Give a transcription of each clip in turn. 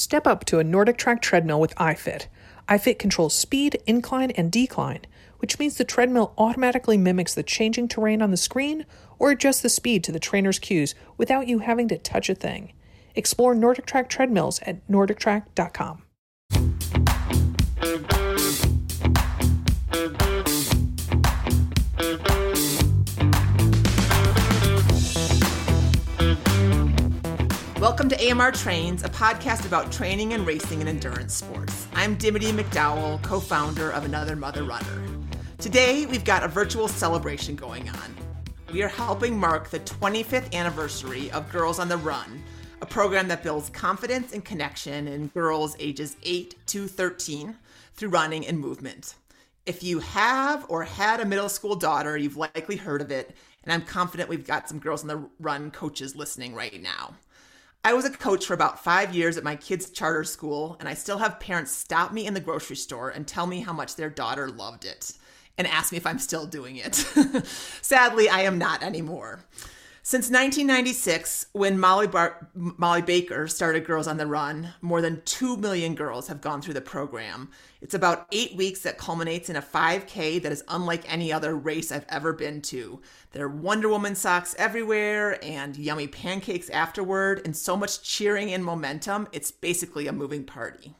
Step up to a NordicTrack treadmill with iFit. iFit controls speed, incline, and decline, which means the treadmill automatically mimics the changing terrain on the screen or adjusts the speed to the trainer's cues without you having to touch a thing. Explore NordicTrack treadmills at nordictrack.com. Welcome to AMR Trains, a podcast about training and racing in endurance sports. I'm Dimity McDowell, co founder of Another Mother Runner. Today, we've got a virtual celebration going on. We are helping mark the 25th anniversary of Girls on the Run, a program that builds confidence and connection in girls ages 8 to 13 through running and movement. If you have or had a middle school daughter, you've likely heard of it, and I'm confident we've got some Girls on the Run coaches listening right now. I was a coach for about five years at my kids' charter school, and I still have parents stop me in the grocery store and tell me how much their daughter loved it and ask me if I'm still doing it. Sadly, I am not anymore. Since 1996, when Molly, Bar- Molly Baker started Girls on the Run, more than 2 million girls have gone through the program. It's about eight weeks that culminates in a 5K that is unlike any other race I've ever been to. There are Wonder Woman socks everywhere and yummy pancakes afterward, and so much cheering and momentum. It's basically a moving party.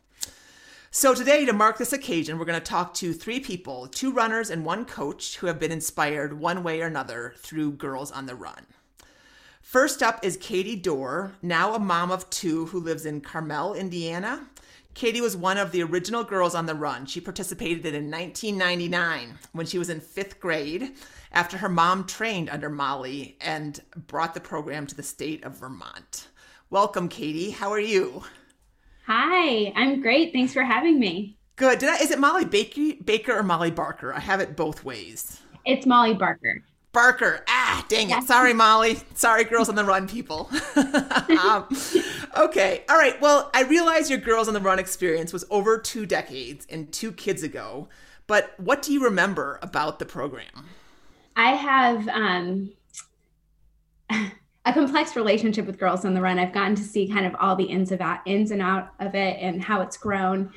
So, today, to mark this occasion, we're going to talk to three people two runners and one coach who have been inspired one way or another through Girls on the Run. First up is Katy Doar, now a mom of two who lives in Carmel, Indiana. Katy was one of the original girls on the run. She participated in 1999 when she was in fifth grade after her mom trained under Molly and brought the program to the state of Vermont. Welcome, Katy. How are you? Hi, I'm great. Thanks for having me. Good. Did I, is it Molly Baker, Baker or Molly Barker? I have it both ways. It's Molly Barker. Barker. Ah, dang it. Sorry, Molly. Sorry, Girls on the Run people. um, okay. All right. Well, I realize your Girls on the Run experience was over two decades and two kids ago, but what do you remember about the program? I have um, a complex relationship with Girls on the Run. I've gotten to see kind of all the ins, of, ins and out of it and how it's grown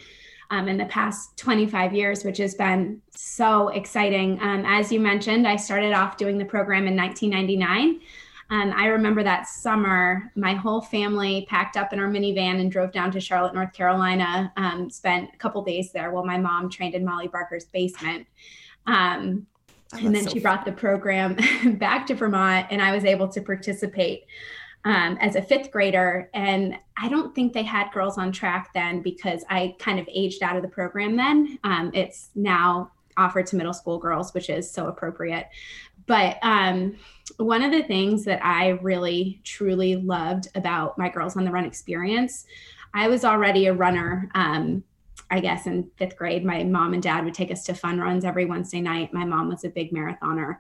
um, in the past 25 years, which has been so exciting. Um, as you mentioned, I started off doing the program in 1999. And I remember that summer, my whole family packed up in our minivan and drove down to Charlotte, North Carolina. Um, spent a couple days there while my mom trained in Molly Barker's basement. Um, oh, and then so she brought the program back to Vermont, and I was able to participate um, as a fifth grader. And I don't think they had girls on track then because I kind of aged out of the program then. Um, it's now offered to middle school girls, which is so appropriate. But um, one of the things that I really truly loved about my Girls on the Run experience, I was already a runner. Um, I guess in fifth grade, my mom and dad would take us to fun runs every Wednesday night. My mom was a big marathoner.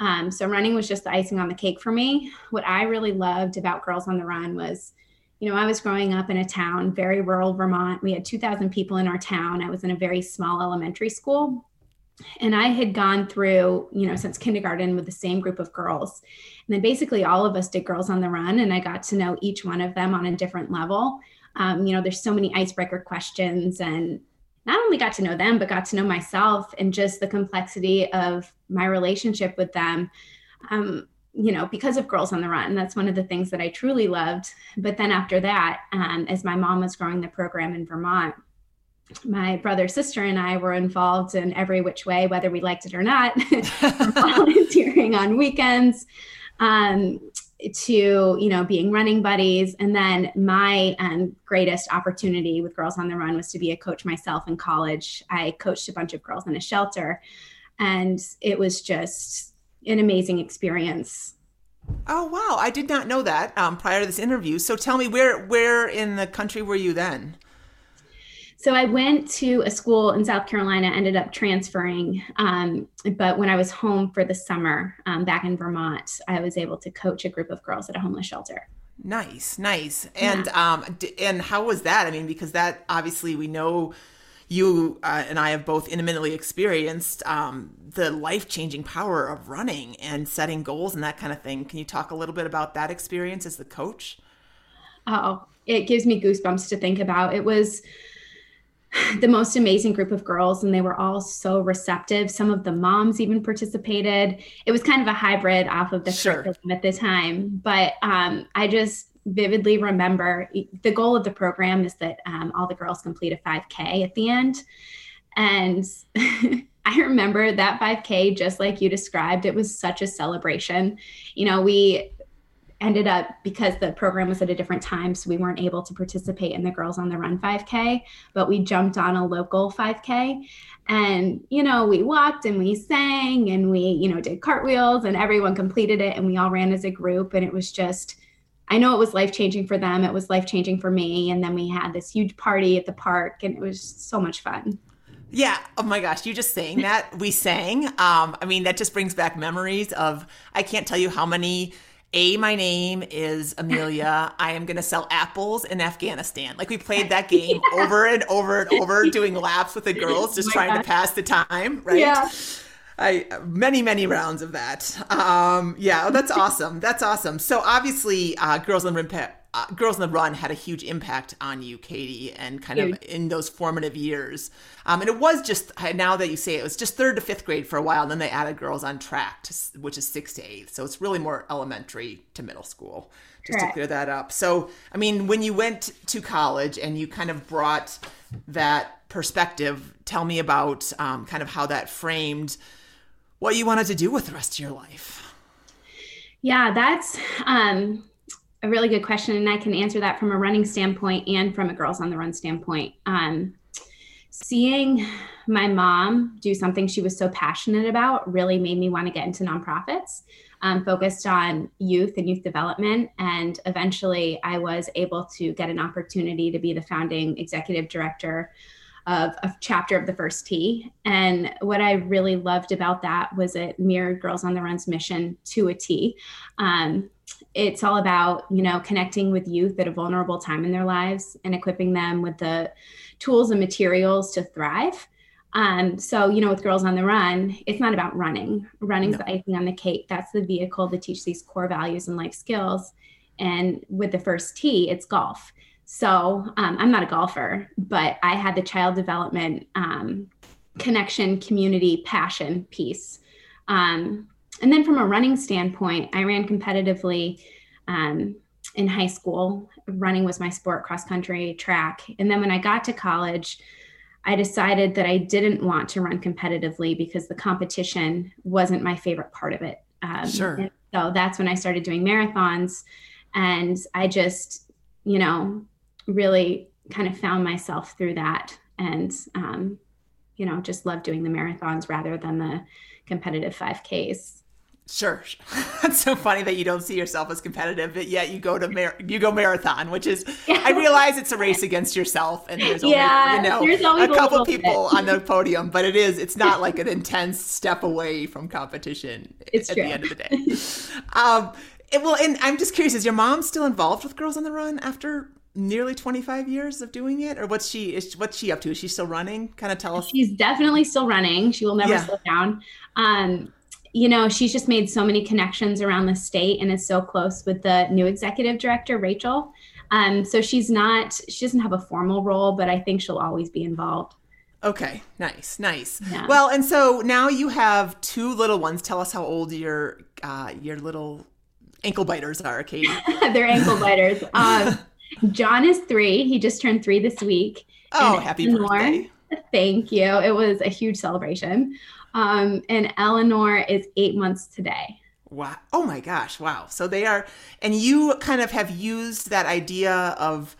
Um, so running was just the icing on the cake for me. What I really loved about Girls on the Run was, you know, I was growing up in a town, very rural Vermont. We had 2,000 people in our town. I was in a very small elementary school. And I had gone through, you know, since kindergarten with the same group of girls. And then basically all of us did Girls on the Run, and I got to know each one of them on a different level. Um, you know, there's so many icebreaker questions and not only got to know them, but got to know myself and just the complexity of my relationship with them. Um, you know, because of Girls on the Run. That's one of the things that I truly loved. But then after that, um, as my mom was growing the program in Vermont, my brother, sister, and I were involved in every which way, whether we liked it or not, volunteering on weekends. Um, to you know being running buddies. And then my um, greatest opportunity with girls on the run was to be a coach myself in college. I coached a bunch of girls in a shelter and it was just an amazing experience. Oh wow. I did not know that um, prior to this interview. So tell me where where in the country were you then so I went to a school in South Carolina, ended up transferring. Um, but when I was home for the summer um, back in Vermont, I was able to coach a group of girls at a homeless shelter. Nice, nice. And yeah. um, and how was that? I mean, because that obviously we know you uh, and I have both intimately experienced um, the life changing power of running and setting goals and that kind of thing. Can you talk a little bit about that experience as the coach? Oh, it gives me goosebumps to think about. It was the most amazing group of girls and they were all so receptive. Some of the moms even participated. It was kind of a hybrid off of the sure. at the time but um, i just vividly remember the goal of the program is that um, all the girls complete a 5k at the end. And i remember that 5k just like you described it was such a celebration. You know we ended up because the program was at a different time so we weren't able to participate in the girls on the run 5k but we jumped on a local 5k and you know we walked and we sang and we you know did cartwheels and everyone completed it and we all ran as a group and it was just i know it was life changing for them it was life changing for me and then we had this huge party at the park and it was so much fun yeah. Oh my gosh. You just saying that we sang. Um, I mean, that just brings back memories of, I can't tell you how many a, my name is Amelia. I am going to sell apples in Afghanistan. Like we played that game yeah. over and over and over, doing laps with the girls, just oh trying to pass the time, right? Yeah. I many many rounds of that. Um, yeah, that's awesome. That's awesome. So obviously, uh, Girls in the uh, Girls in the Run had a huge impact on you, Katy, and kind of in those formative years. Um, and it was just now that you say it, it was just third to fifth grade for a while, and then they added Girls on Track, to, which is sixth to eighth. So it's really more elementary to middle school. Just Correct. to clear that up. So, I mean, when you went to college and you kind of brought that perspective, tell me about um, kind of how that framed what you wanted to do with the rest of your life. Yeah, that's um, a really good question. And I can answer that from a running standpoint and from a girls on the run standpoint. Um, seeing my mom do something she was so passionate about really made me want to get into nonprofits. Um, focused on youth and youth development. And eventually, I was able to get an opportunity to be the founding executive director of a chapter of the First Tee. And what I really loved about that was it mirrored Girls on the Run's mission to a T. Um, it's all about, you know, connecting with youth at a vulnerable time in their lives and equipping them with the tools and materials to thrive. Um, so, you know, with Girls on the Run, it's not about running. Running's no. the icing on the cake. That's the vehicle to teach these core values and life skills. And with the First Tee, it's golf. So um, I'm not a golfer, but I had the child development um, connection, community, passion piece. Um, and then from a running standpoint, I ran competitively um, in high school. Running was my sport, cross country, track. And then when I got to college, I decided that I didn't want to run competitively because the competition wasn't my favorite part of it. Um, sure. So that's when I started doing marathons. And I just, you know, really kind of found myself through that and um, you know just love doing the marathons rather than the competitive 5ks Sure, that's so funny that you don't see yourself as competitive, but yet you go to mar- you go marathon, which is I realize it's a race against yourself, and there's only yeah, you know a couple people on the podium, but it is it's not like an intense step away from competition it's at true. the end of the day. um, it, well, and I'm just curious: is your mom still involved with Girls on the Run after nearly 25 years of doing it or what's she is what's she up to is she still running kind of tell us she's definitely still running she will never yeah. slow down um you know she's just made so many connections around the state and is so close with the new executive director rachel um so she's not she doesn't have a formal role but i think she'll always be involved Okay, nice, nice. Yeah. Well, and so now you have two little ones. Tell us how old your uh, your little ankle biters are, Katy. They're ankle biters. Um, John is three. He just turned three this week. Oh, and happy Eleanor, birthday. Thank you. It was a huge celebration. Um, and Eleanor is eight months today. Wow. Oh my gosh. Wow. So they are, and you kind of have used that idea of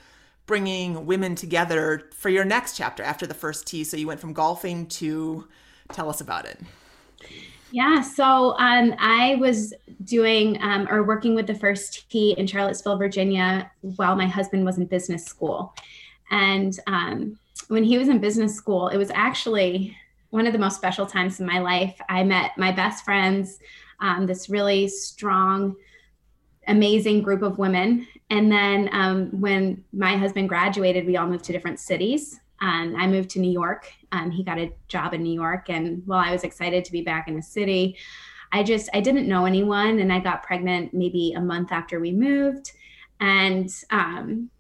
bringing women together for your next chapter after the First Tee. So you went from golfing to tell us about it. Yeah, so um, I was doing um, or working with the First Tee in Charlottesville, Virginia, while my husband was in business school. And um, when he was in business school, it was actually one of the most special times in my life. I met my best friends, um, this really strong, amazing group of women. And then um, when my husband graduated, we all moved to different cities. And I moved to New York. Um, he got a job in New York. And while I was excited to be back in the city, I just I didn't know anyone, and I got pregnant maybe a month after we moved, and um,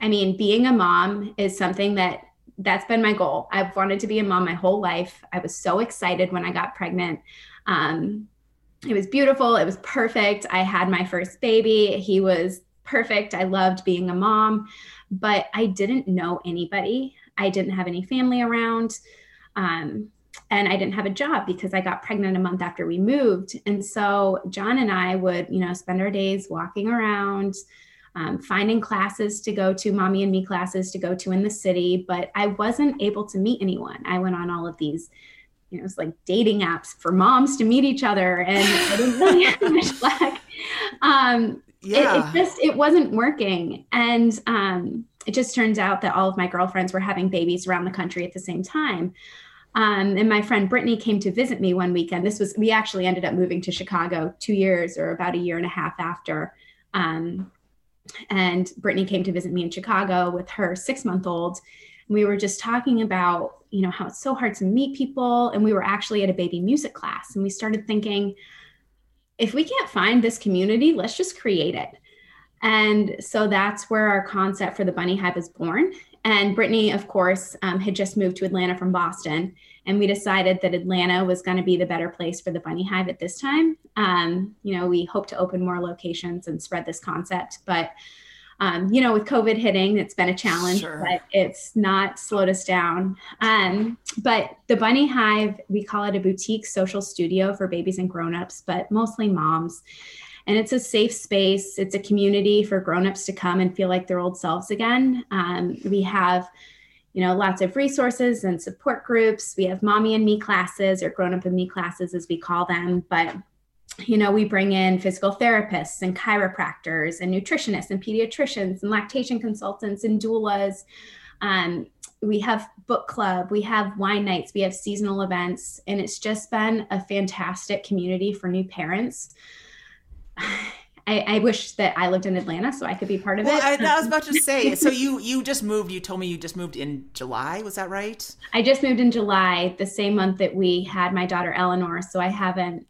I mean, being a mom is something that that's been my goal. I've wanted to be a mom my whole life. I was so excited when I got pregnant. Um, it was beautiful. It was perfect. I had my first baby. He was perfect. I loved being a mom, but I didn't know anybody. I didn't have any family around. Um, and I didn't have a job because I got pregnant a month after we moved. And so John and I would, you know, spend our days walking around, um, finding classes to go to, mommy and me classes to go to in the city. But I wasn't able to meet anyone. I went on all of these, you know, it's like dating apps for moms to meet each other, and I didn't really have much luck. Um, yeah. It, it, just it wasn't working, and um, it just turns out that all of my girlfriends were having babies around the country at the same time. Um, and my friend Brittany came to visit me one weekend. This was, we actually ended up moving to Chicago two years or about a year and a half after. Um, and Brittany came to visit me in Chicago with her six month old. We were just talking about, you know, how it's so hard to meet people. And we were actually at a baby music class. And we started thinking, if we can't find this community, let's just create it. And so that's where our concept for the Bunny Hive is born. And Brittany, of course, um, had just moved to Atlanta from Boston. And we decided that Atlanta was going to be the better place for the Bunny Hive at this time. Um, you know, we hope to open more locations and spread this concept. But, um, you know, with COVID hitting, it's been a challenge, sure. but it's not slowed us down. Um, but the Bunny Hive, we call it a boutique social studio for babies and grown-ups, but mostly moms and it's a safe space. It's a community for grown-ups to come and feel like their old selves again. Um, we have, you know, lots of resources and support groups. We have mommy and me classes or grown-up and me classes, as we call them. But you know, we bring in physical therapists and chiropractors and nutritionists and pediatricians and lactation consultants and doulas. Um, we have book club, we have wine nights, we have seasonal events, and it's just been a fantastic community for new parents. I, I, wish that I lived in Atlanta so I could be part of well, it. I, I was about to say. so you you just moved. You told me you just moved in July. Was that right? I just moved in July, the same month that we had my daughter Eleanor. So I haven't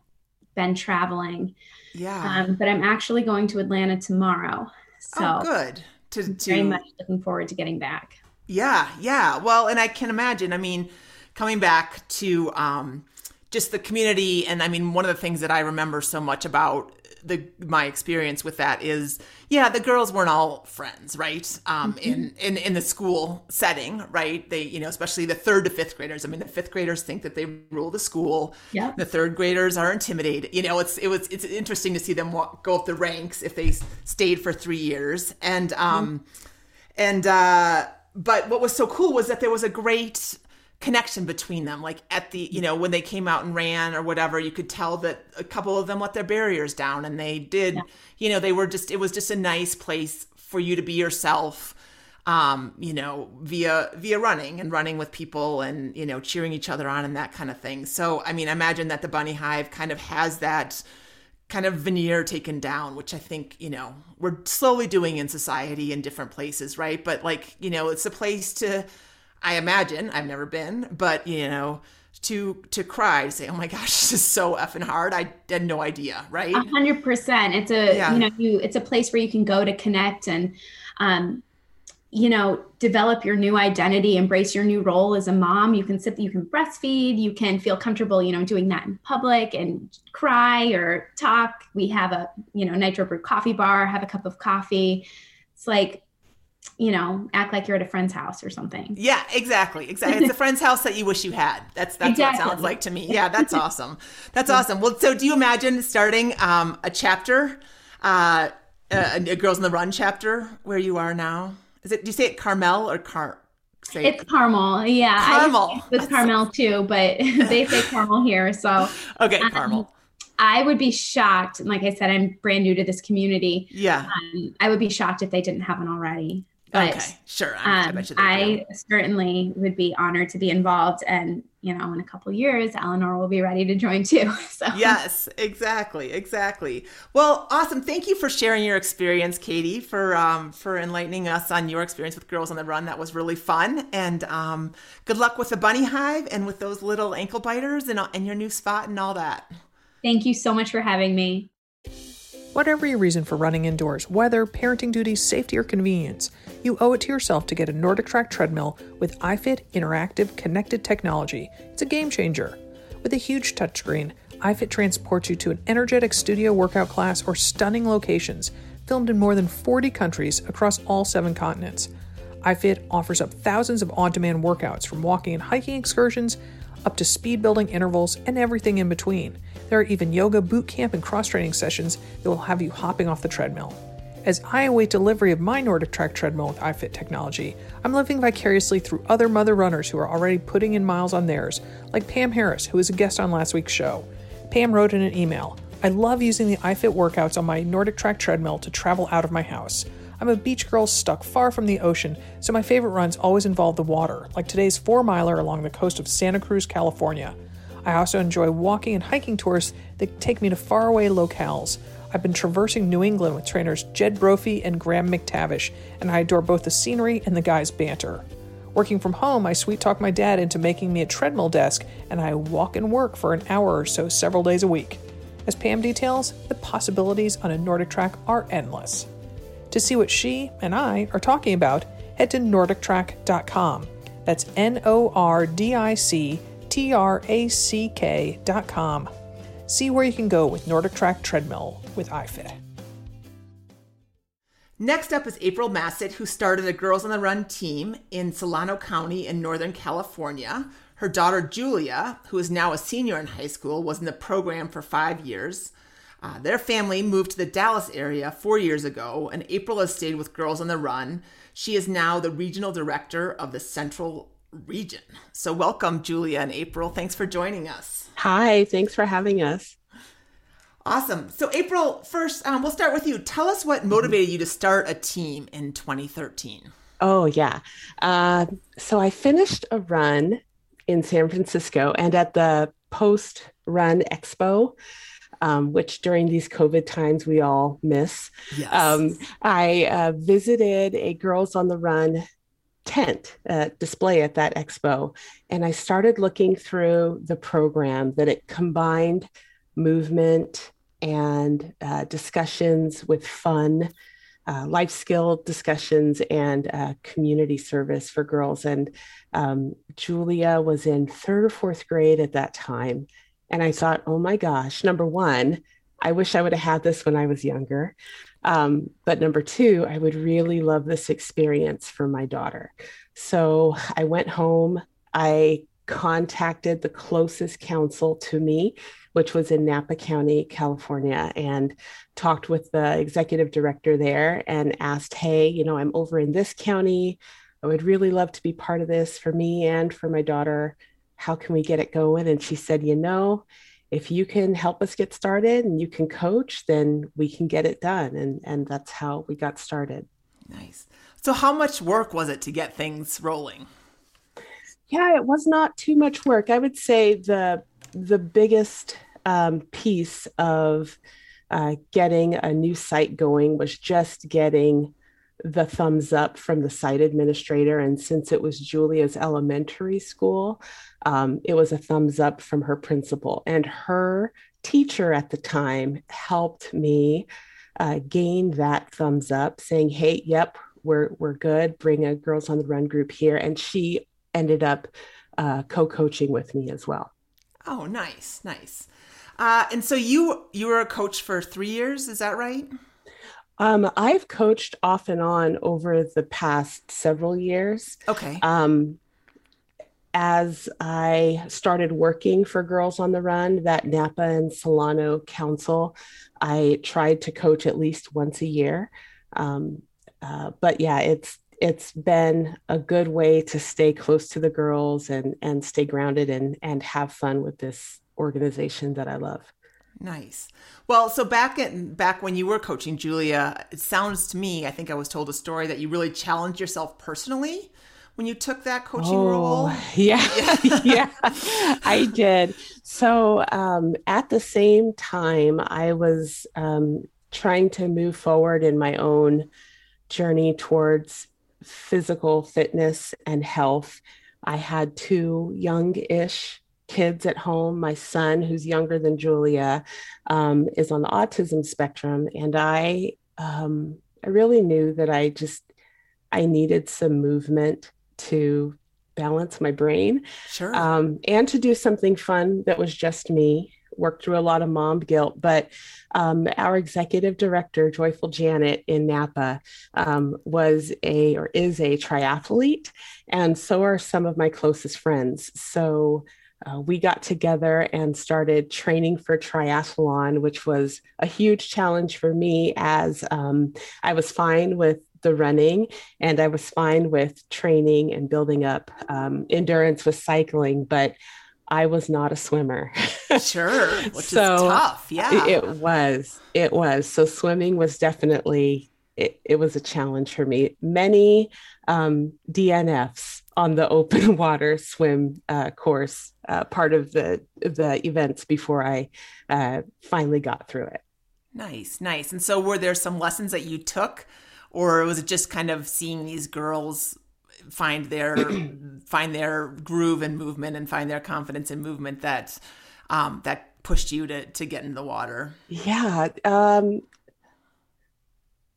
been traveling. Yeah. Um, but I'm actually going to Atlanta tomorrow. So oh, good. To, to very much looking forward to getting back. Yeah, yeah. Well, and I can imagine. I mean, coming back to um, just the community, and I mean, one of the things that I remember so much about the my experience with that is yeah the girls weren't all friends right? Um, mm-hmm. in, in in the school setting right? They you know especially the third to fifth graders. I mean the fifth graders think that they rule the school. Yeah. The third graders are intimidated. You know it's it was it's interesting to see them walk, go up the ranks if they stayed for three years. And um mm-hmm. and uh but what was so cool was that there was a great connection between them. Like at the you know when they came out and ran or whatever you could tell that a couple of them let their barriers down and they did yeah. you know they were just it was just a nice place for you to be yourself um you know via via running and running with people and you know cheering each other on and that kind of thing. So i mean imagine that the bunny hive kind of has that kind of veneer taken down which i think you know we're slowly doing in society in different places right? But like you know it's a place to I imagine I've never been, but you know, to to cry to say, "Oh my gosh, this is so effing hard." I had no idea, right? A hundred percent. It's a yeah. you know you it's a place where you can go to connect and um, you know develop your new identity, embrace your new role as a mom. You can sit, you can breastfeed, you can feel comfortable, you know, doing that in public and cry or talk. We have a you know nitro brew coffee bar, have a cup of coffee. It's like you know, act like you're at a friend's house or something. Yeah, exactly. Exactly. It's a friend's house that you wish you had. That's that's exactly. what it sounds like to me. Yeah, that's awesome. That's awesome. Well, so do you imagine starting um, a chapter, uh, a, a, Girls in the Run chapter where you are now? Is it? Do you say it Carmel or Car? Say it's Carmel. Yeah, Carmel. It's Carmel too, but they say Carmel here. So okay, um, Carmel. I would be shocked. Like I said, I'm brand new to this community. Yeah. Um, I would be shocked if they didn't have one already. But, okay, sure. I, um, I, I certainly would be honored to be involved, and you know, in a couple years, Eleanor will be ready to join too. So yes, exactly, exactly. Well, awesome. Thank you for sharing your experience, Katy, for um, for enlightening us on your experience with Girls on the Run. That was really fun, and um, good luck with the bunny hive and with those little ankle biters and and your new spot and all that. Thank you so much for having me. Whatever your reason for running indoors, weather, parenting duties, safety, or convenience. You owe it to yourself to get a NordicTrack treadmill with iFit interactive connected technology. It's a game changer. With a huge touchscreen, iFit transports you to an energetic studio workout class or stunning locations filmed in more than 40 countries across all seven continents. iFit offers up thousands of on demand workouts from walking and hiking excursions up to speed building intervals and everything in between. There are even yoga, boot camp, and cross training sessions that will have you hopping off the treadmill. As I await delivery of my Nordic Track treadmill with iFit technology, I'm living vicariously through other mother runners who are already putting in miles on theirs, like Pam Harris, who was a guest on last week's show. Pam wrote in an email I love using the iFit workouts on my Nordic Track treadmill to travel out of my house. I'm a beach girl stuck far from the ocean, so my favorite runs always involve the water, like today's four miler along the coast of Santa Cruz, California. I also enjoy walking and hiking tours that take me to faraway locales. I've been traversing New England with trainers Jed Brophy and Graham McTavish, and I adore both the scenery and the guys' banter. Working from home, I sweet talk my dad into making me a treadmill desk, and I walk and work for an hour or so several days a week. As Pam details, the possibilities on a Nordic track are endless. To see what she and I are talking about, head to NordicTrack.com. That's N O R D I C T R A C K.com. See where you can go with Nordic Track Treadmill with iFit. Next up is April Massett, who started a Girls on the Run team in Solano County in Northern California. Her daughter Julia, who is now a senior in high school, was in the program for five years. Uh, their family moved to the Dallas area four years ago, and April has stayed with Girls on the Run. She is now the regional director of the Central region. So, welcome, Julia and April. Thanks for joining us. Hi, thanks for having us. Awesome. So, April, first, um, we'll start with you. Tell us what motivated you to start a team in 2013. Oh, yeah. Uh, so, I finished a run in San Francisco and at the post run expo. Um, which during these COVID times we all miss. Yes. Um, I uh, visited a Girls on the Run tent uh, display at that expo. And I started looking through the program that it combined movement and uh, discussions with fun, uh, life skill discussions, and uh, community service for girls. And um, Julia was in third or fourth grade at that time. And I thought, oh my gosh, number one, I wish I would have had this when I was younger. Um, but number two, I would really love this experience for my daughter. So I went home. I contacted the closest council to me, which was in Napa County, California, and talked with the executive director there and asked, Hey, you know, I'm over in this county. I would really love to be part of this for me and for my daughter. How can we get it going? And she said, You know, if you can help us get started and you can coach, then we can get it done. And, and that's how we got started. Nice. So, how much work was it to get things rolling? Yeah, it was not too much work. I would say the the biggest um, piece of uh, getting a new site going was just getting the thumbs up from the site administrator. And since it was Julia's elementary school, um, it was a thumbs up from her principal. And her teacher at the time helped me uh, gain that thumbs up, saying, "Hey, yep, we're we're good. Bring a Girls on the Run group here." And she ended up uh, co-coaching with me as well. Oh, nice, nice. Uh, and so you you were a coach for three years, is that right? Um, I've coached off and on over the past several years. Okay. Um, as I started working for Girls on the Run, that Napa and Solano Council, I tried to coach at least once a year. Um, uh, but yeah, it's it's been a good way to stay close to the girls and and stay grounded and and have fun with this organization that I love. Nice. Well, so back in back when you were coaching Julia, it sounds to me, I think I was told a story that you really challenged yourself personally when you took that coaching oh, role? Yeah, yeah, I did. So um, at the same time, I was um, trying to move forward in my own journey towards physical fitness and health. I had two young ish kids at home. My son, who's younger than Julia, um, is on the autism spectrum. And I, um, I really knew that I just I needed some movement to balance my brain. Sure. Um, and to do something fun that was just me. Worked through a lot of mom guilt, but um, our executive director, Joyful Janet in Napa, um, was a or is a triathlete, and so are some of my closest friends. So uh, we got together and started training for triathlon, which was a huge challenge for me as um, I was fine with the running and I was fine with training and building up um, endurance with cycling, but I was not a swimmer. sure. Which so is tough. Yeah. It was. It was. So swimming was definitely it, it was a challenge for me. Many um, DNFs on the open water swim uh, course, uh, part of the the events before I uh, finally got through it. Nice, nice. And so, were there some lessons that you took, or was it just kind of seeing these girls find their find their groove and movement and find their confidence in movement that um, that pushed you to to get in the water? Yeah, um,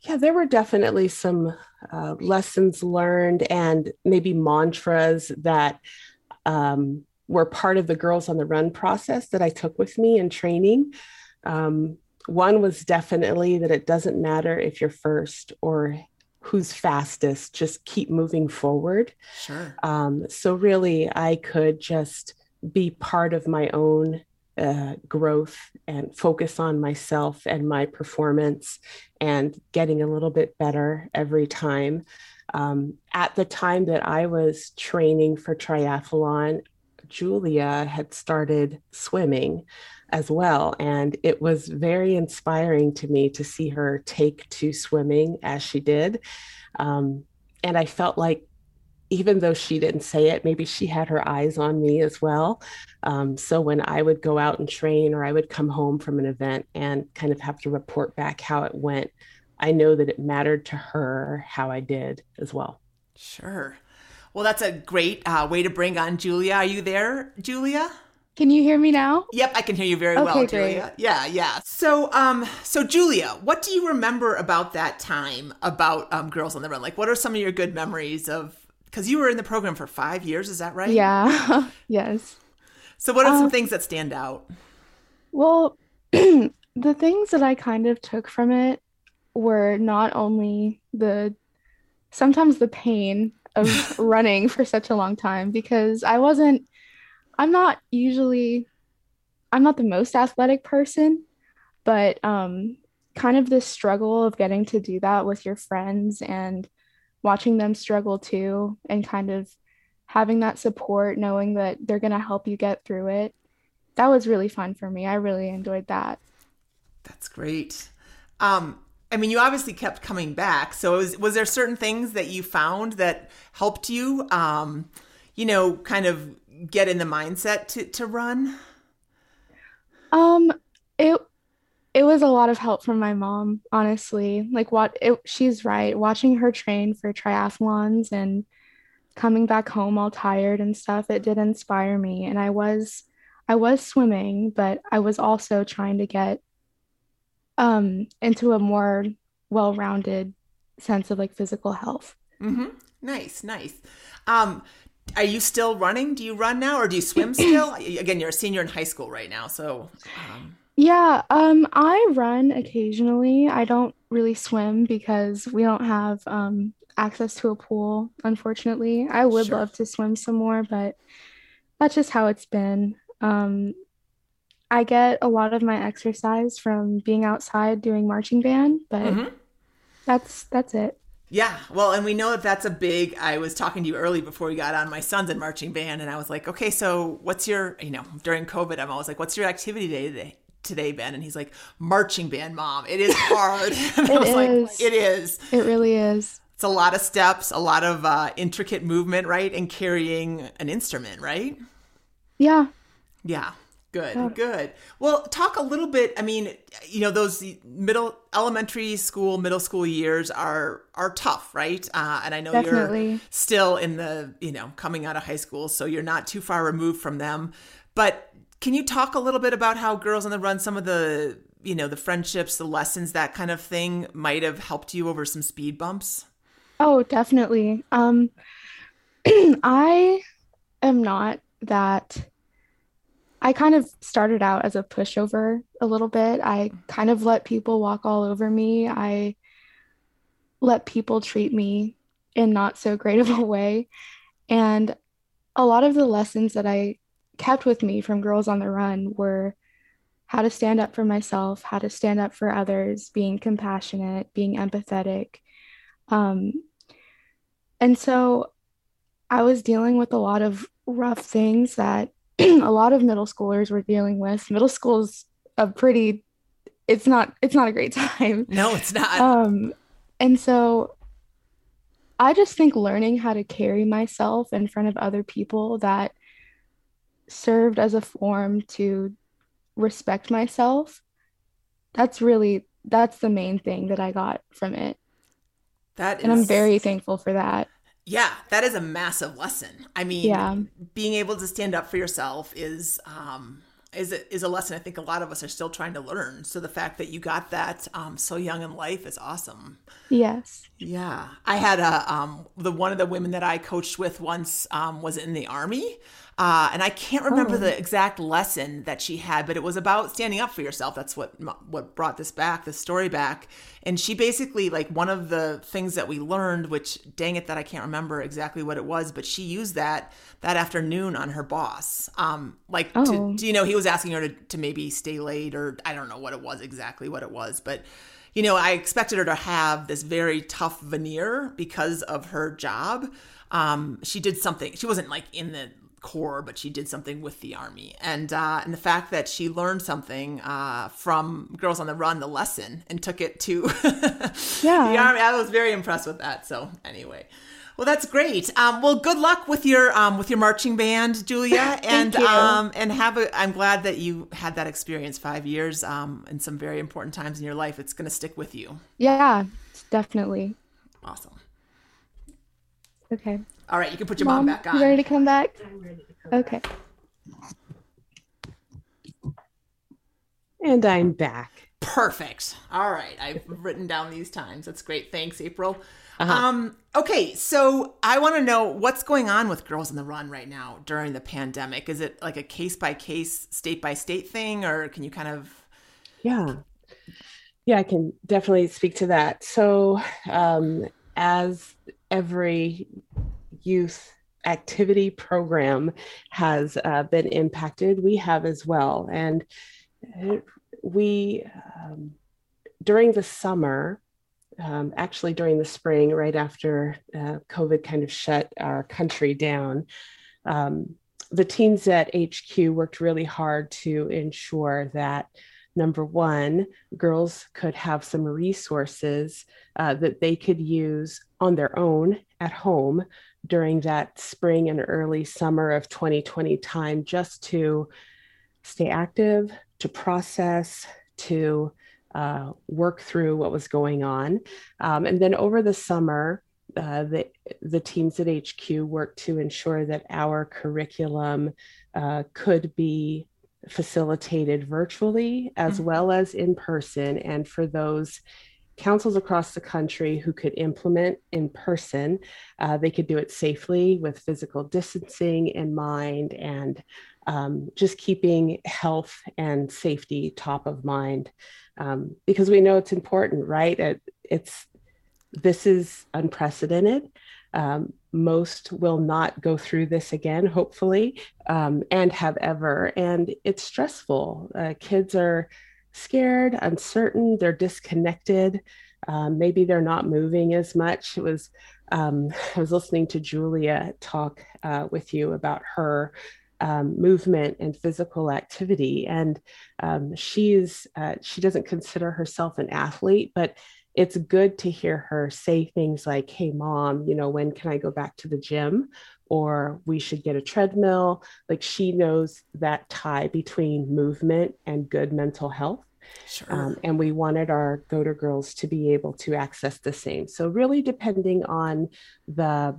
yeah, there were definitely some uh, lessons learned and maybe mantras that um, were part of the Girls on the Run process that I took with me in training. Um, one was definitely that it doesn't matter if you're first or who's fastest, just keep moving forward. Sure. Um, so, really, I could just be part of my own uh, growth and focus on myself and my performance and getting a little bit better every time. Um, at the time that I was training for triathlon, Julia had started swimming as well. And it was very inspiring to me to see her take to swimming as she did. Um, and I felt like even though she didn't say it, maybe she had her eyes on me as well. Um, so when I would go out and train or I would come home from an event and kind of have to report back how it went, I know that it mattered to her how I did as well. Sure. Well, that's a great uh, way to bring on Julia. Are you there, Julia? Can you hear me now? Yep, I can hear you very okay, well, Julia. Great. Yeah, yeah. So, um, so Julia, what do you remember about that time about um, Girls on the Run? Like, what are some of your good memories of because you were in the program for five years, is that right? Yeah. yes. So, what are some um, things that stand out? Well, the things that I kind of took from it were not only the sometimes the pain of running for such a long time because I wasn't, I'm not usually, I'm not the most athletic person, but um, kind of the struggle of getting to do that with your friends and watching them struggle too and kind of having that support knowing that they're going to help you get through it that was really fun for me. I really enjoyed that. That's great. Um i mean you obviously kept coming back so was, was there certain things that you found that helped you um you know kind of get in the mindset to to run um it it was a lot of help from my mom, honestly. Like what it, she's right. Watching her train for triathlons and coming back home all tired and stuff, it did inspire me. And I was I was swimming, but I was also trying to get um into a more well-rounded sense of like physical health. Mm-hmm. Nice, nice. Um, are you still running? Do you run now, or do you swim still? Again, you're a senior in high school right now, so. Um... Yeah, um, I run occasionally. I don't really swim because we don't have um, access to a pool, unfortunately. I would sure. love to swim some more, but that's just how it's been. Um, I get a lot of my exercise from being outside doing marching band, but mm-hmm. that's that's it. Yeah, well, and we know that that's a big. I was talking to you early before we got on. My son's in marching band, and I was like, okay, so what's your, you know, during COVID, I'm always like, what's your activity day today? today, Ben? And he's like, marching band, mom. It is hard. and I was is. like, it is. It really is. It's a lot of steps, a lot of uh, intricate movement, right? And carrying an instrument, right? Yeah. Yeah. Good, good. Well, talk a little bit. I mean, you know, those middle, elementary school, middle school years are are tough, right? Uh, and I know Definitely. you're still in the, you know, coming out of high school, so you're not too far removed from them. But can you talk a little bit about how Girls on the Run, some of the, you know, the friendships, the lessons, that kind of thing might have helped you over some speed bumps? Oh, definitely. Um, I am not that. I kind of started out as a pushover a little bit. I kind of let people walk all over me. I let people treat me in not so great of a way. And a lot of the lessons that I kept with me from Girls on the Run were how to stand up for myself, how to stand up for others, being compassionate, being empathetic. Um, and so I was dealing with a lot of rough things that a lot of middle schoolers were dealing with. Middle school is a pretty it's not it's not a great time. No, it's not. Um and so I just think learning how to carry myself in front of other people that served as a form to respect myself. That's really that's the main thing that I got from it. That is, and I'm very thankful for that. Yeah, that is a massive lesson. I mean, yeah. being able to stand up for yourself is um, is a, is a lesson I think a lot of us are still trying to learn. So the fact that you got that um, so young in life is awesome. Yes. Yeah, I had a um, the one of the women that I coached with once um, was in the army, uh, and I can't remember oh. the exact lesson that she had, but it was about standing up for yourself. That's what what brought this back, this story back. And she basically like one of the things that we learned, which dang it, that I can't remember exactly what it was, but she used that that afternoon on her boss. Um, like, oh. to, you know, he was asking her to to maybe stay late, or I don't know what it was exactly what it was, but you know, I expected her to have this very tough veneer because of her job. Um, she did something. She wasn't like in the Corps, but she did something with the army, and uh, and the fact that she learned something uh, from Girls on the Run, the lesson, and took it to yeah. the army. I was very impressed with that. So anyway. Well, that's great. Um, well, good luck with your um, with your marching band, Julia, and um, and have a. I'm glad that you had that experience five years um, and some very important times in your life. It's going to stick with you. Yeah, definitely. Awesome. Okay. All right, you can put your mom, mom back on. You ready to come back? I'm ready to come okay. Back. And I'm back. Perfect. All right, I've written down these times. That's great. Thanks, April. Uh-huh. Um, okay, so I want to know what's going on with Girls in the Run right now during the pandemic. Is it like a case by case, state by state thing, or can you kind of? Yeah, yeah, I can definitely speak to that. So, um, as every youth activity program has uh, been impacted, we have as well. And we, um, during the summer, um, actually during the spring, right after uh, COVID kind of shut our country down, um, the teams at HQ worked really hard to ensure that number one, girls could have some resources uh, that they could use on their own at home during that spring and early summer of 2020 time just to stay active, to process, to uh, work through what was going on. Um, and then over the summer, uh, the, the teams at HQ worked to ensure that our curriculum uh, could be facilitated virtually as mm-hmm. well as in person. And for those councils across the country who could implement in person. Uh, they could do it safely with physical distancing in mind and um, just keeping health and safety top of mind um, because we know it's important, right? It, it's this is unprecedented. Um, most will not go through this again, hopefully, um, and have ever. And it's stressful. Uh, kids are scared, uncertain, they're disconnected. Um, maybe they're not moving as much. It was um, I was listening to Julia talk uh, with you about her um, movement and physical activity, and um, she's uh, she doesn't consider herself an athlete, but it's good to hear her say things like, "Hey, mom, you know, when can I go back to the gym?" or we should get a treadmill. Like she knows that tie between movement and good mental health. Sure. Um, and we wanted our go-to girls to be able to access the same. So really depending on the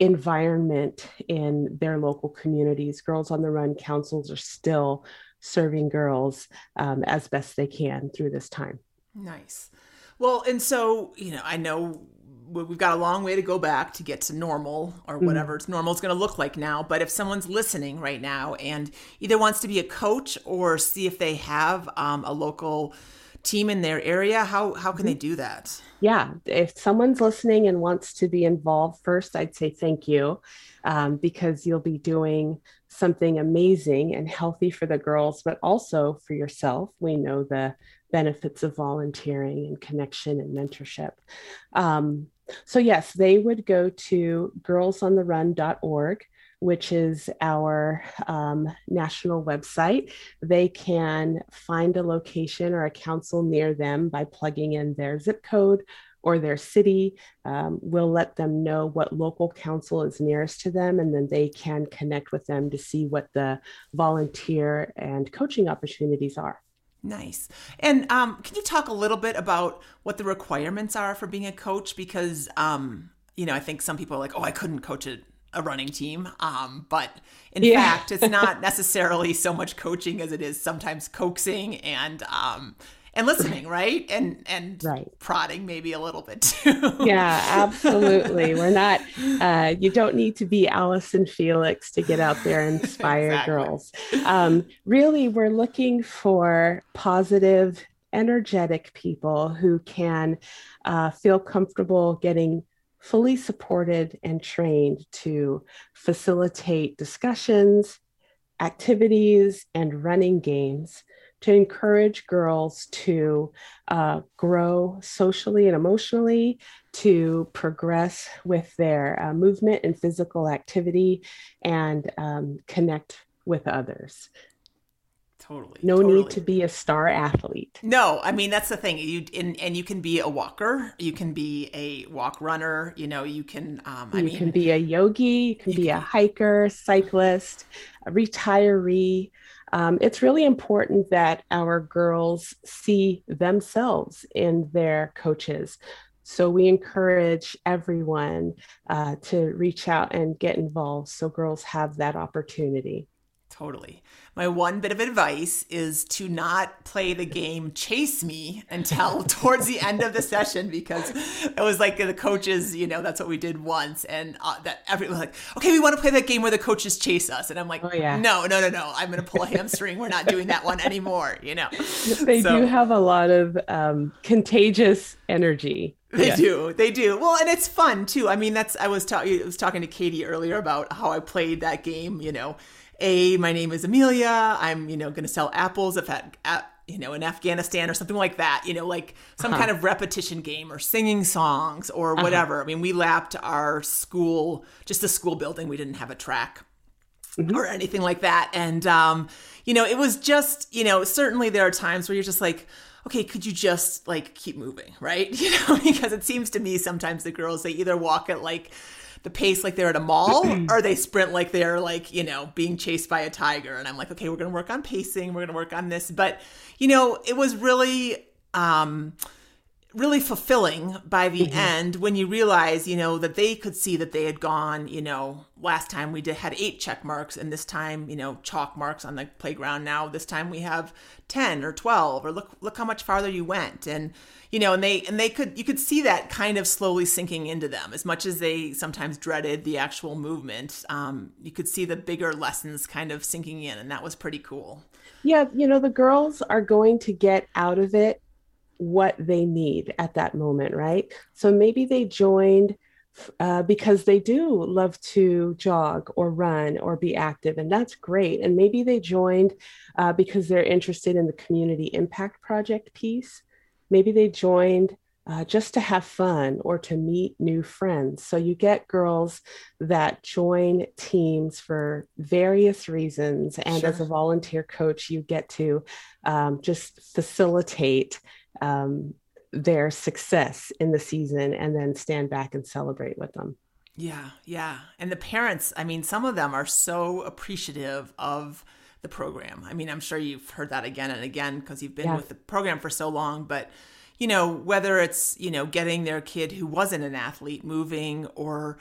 environment in their local communities, Girls on the Run councils are still serving girls um, as best they can through this time. Nice. Well, and so, you know, I know we've got a long way to go back to get to normal or Mm-hmm. whatever it's normal is going to look like now. But if someone's listening right now and either wants to be a coach or see if they have um, a local team in their area, how how can they do that? yeah, if someone's listening and wants to be involved, first I'd say thank you um, because you'll be doing something amazing and healthy for the girls, but also for yourself. We know the benefits of volunteering and connection and mentorship. Um, so, yes, they would go to girlsontherun.org. Which is our um, national website. They can find a location or a council near them by plugging in their zip code or their city. Um, we'll let them know what local council is nearest to them, and then they can connect with them to see what the volunteer and coaching opportunities are. Nice. And um, can you talk a little bit about what the requirements are for being a coach? Because, um, you know, I think some people are like, oh, I couldn't coach a, a running team. Um, but in Yeah. fact, it's not necessarily so much coaching as it is sometimes coaxing and um, and listening, right? And and Right. prodding maybe a little bit too. Yeah, absolutely. We're not, uh, you don't need to be Allyson Felix to get out there and inspire Exactly. girls. Um, really, we're looking for positive, energetic people who can uh, feel comfortable getting fully supported and trained to facilitate discussions, activities, and running games to encourage girls to uh, grow socially and emotionally, to progress with their uh, movement and physical activity, and um, connect with others. Totally. No totally. need to be a star athlete. No, I mean that's the thing. You and, and you can be a walker, you can be a walk runner. You know, you can. Um, I you mean, can be a yogi, you can you be a hiker, cyclist, a retiree. Um, it's really important that our girls see themselves in their coaches. So we encourage everyone uh, to reach out and get involved so girls have that opportunity. Totally. My one bit of advice is to not play the game Chase Me until towards the end of the session because it was like the coaches, you know, that's what we did once. And uh, that everyone was like, okay, we want to play that game where the coaches chase us. And I'm like, Oh, yeah. no, no, no, no. I'm going to pull a hamstring. We're not doing that one anymore, you know? They So- do have a lot of um, contagious energy. They Yes. do. They do. Well, and it's fun too. I mean, that's I was talking I was talking to Katy earlier about how I played that game, you know. A, my name is Amelia. I'm, you know, going to sell apples if at, at you know, in Afghanistan or something like that, you know, like some Uh-huh. kind of repetition game or singing songs or whatever. I mean, we lapped our school, just a school building. We didn't have a track or anything like that. And, um, you know, it was just, you know, certainly there are times where you're just like, okay, could you just like keep moving, right? You know, because it seems to me sometimes the girls, they either walk at like the pace like they're at a mall or they sprint like they're like, you know, being chased by a tiger. And I'm like, okay, we're going to work on pacing. We're going to work on this. But, you know, it was really, um, really fulfilling by the end when you realize, you know, that they could see that they had gone, you know, last time we did had eight check marks and this time, you know, chalk marks on the playground. Now this time we have 10 or 12 or look look how much farther you went and you know, and they and they could you could see that kind of slowly sinking into them as much as they sometimes dreaded the actual movement. Um, you could see the bigger lessons kind of sinking in and that was pretty cool. Yeah, you know, the girls are going to get out of it what they need at that moment, right? So maybe they joined uh, because they do love to jog or run or be active, and that's great. And maybe they joined uh, because they're interested in the community impact project piece. Maybe they joined uh, just to have fun or to meet new friends. So you get girls that join teams for various reasons. And as a volunteer coach, you get to um, just facilitate um, their success in the season and then stand back and celebrate with them. Yeah, yeah. And the parents, I mean, some of them are so appreciative of the program. I mean, I'm sure you've heard that again and again because you've been Yeah. with the program for so long, but you know, whether it's, you know, getting their kid who wasn't an athlete moving or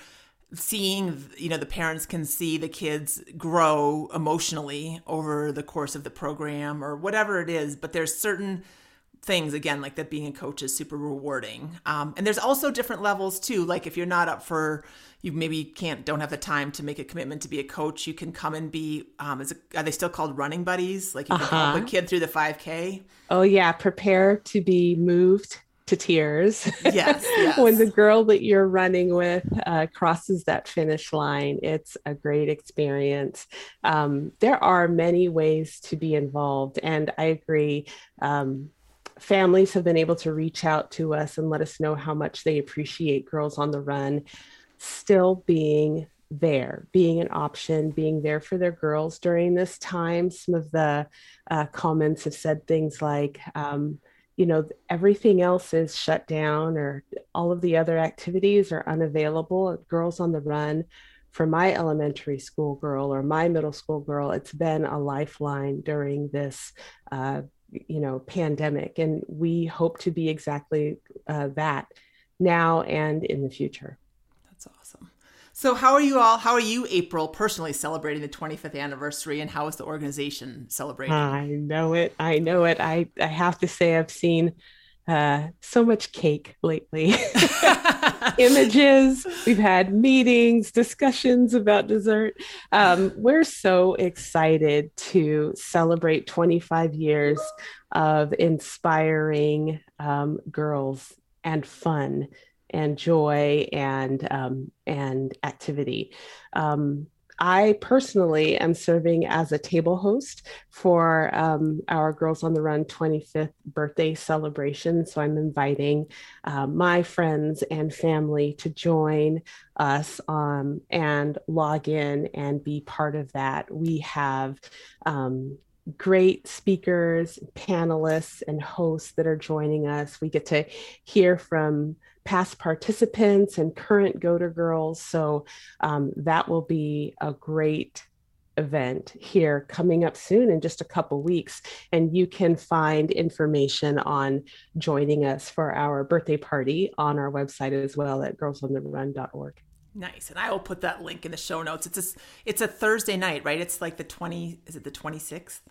seeing, you know, the parents can see the kids grow emotionally over the course of the program or whatever it is, but there's certain things again like that being a coach is super rewarding. Um, and there's also different levels too. Like if you're not up for you maybe can't don't have the time to make a commitment to be a coach you can come and be um, is it, are they still called running buddies? Like you can uh-huh. help a kid through the 5k oh yeah. Prepare to be moved to tears. Yes, yes. when the girl that you're running with uh, crosses that finish line it's a great experience. Um, there are many ways to be involved and i agree um, families have been able to reach out to us and let us know how much they appreciate Girls on the Run still being there, being an option, being there for their girls during this time. Some of the uh, comments have said things like, um, you know, everything else is shut down or all of the other activities are unavailable. Girls on the Run for my elementary school girl or my middle school girl, it's been a lifeline during this uh, you know pandemic and we hope to be exactly uh, that now and in the future. That's awesome. So how are you all how are you april personally celebrating the 25th anniversary and how is the organization celebrating? I know it i know it. I i have to say i've seen uh, so much cake lately. Images, we've had meetings, discussions about dessert. Um, we're so excited to celebrate 25 years of inspiring um, girls and fun and joy and um, and activity. Um, I personally am serving as a table host for um, our Girls on the Run 25th birthday celebration. So I'm inviting uh, my friends and family to join us um, and log in and be part of that. We have um, great speakers, panelists, and hosts that are joining us. We get to hear from past participants and current Go to Girls. So um, that will be a great event here coming up soon in just a couple weeks. And you can find information on joining us for our birthday party on our website as well at girlsontherun.org nice. And i will put that link in the show notes. It's a it's a thursday night right? It's like the 20 is it the 26th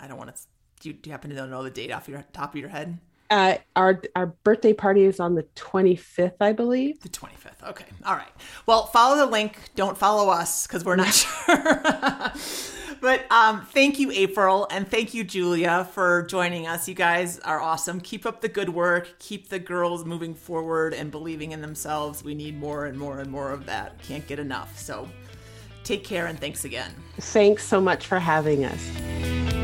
i don't want to do you, do you happen to know the date off your top of your head uh, our our birthday party is on the 25th, I believe. The 25th. Okay. All right. Well, follow the link. Don't follow us because we're not sure. but um, thank you, April, and thank you, Julia, for joining us. You guys are awesome. Keep up the good work. Keep the girls moving forward and believing in themselves. We need more and more and more of that. Can't get enough. So take care and thanks again. Thanks so much for having us.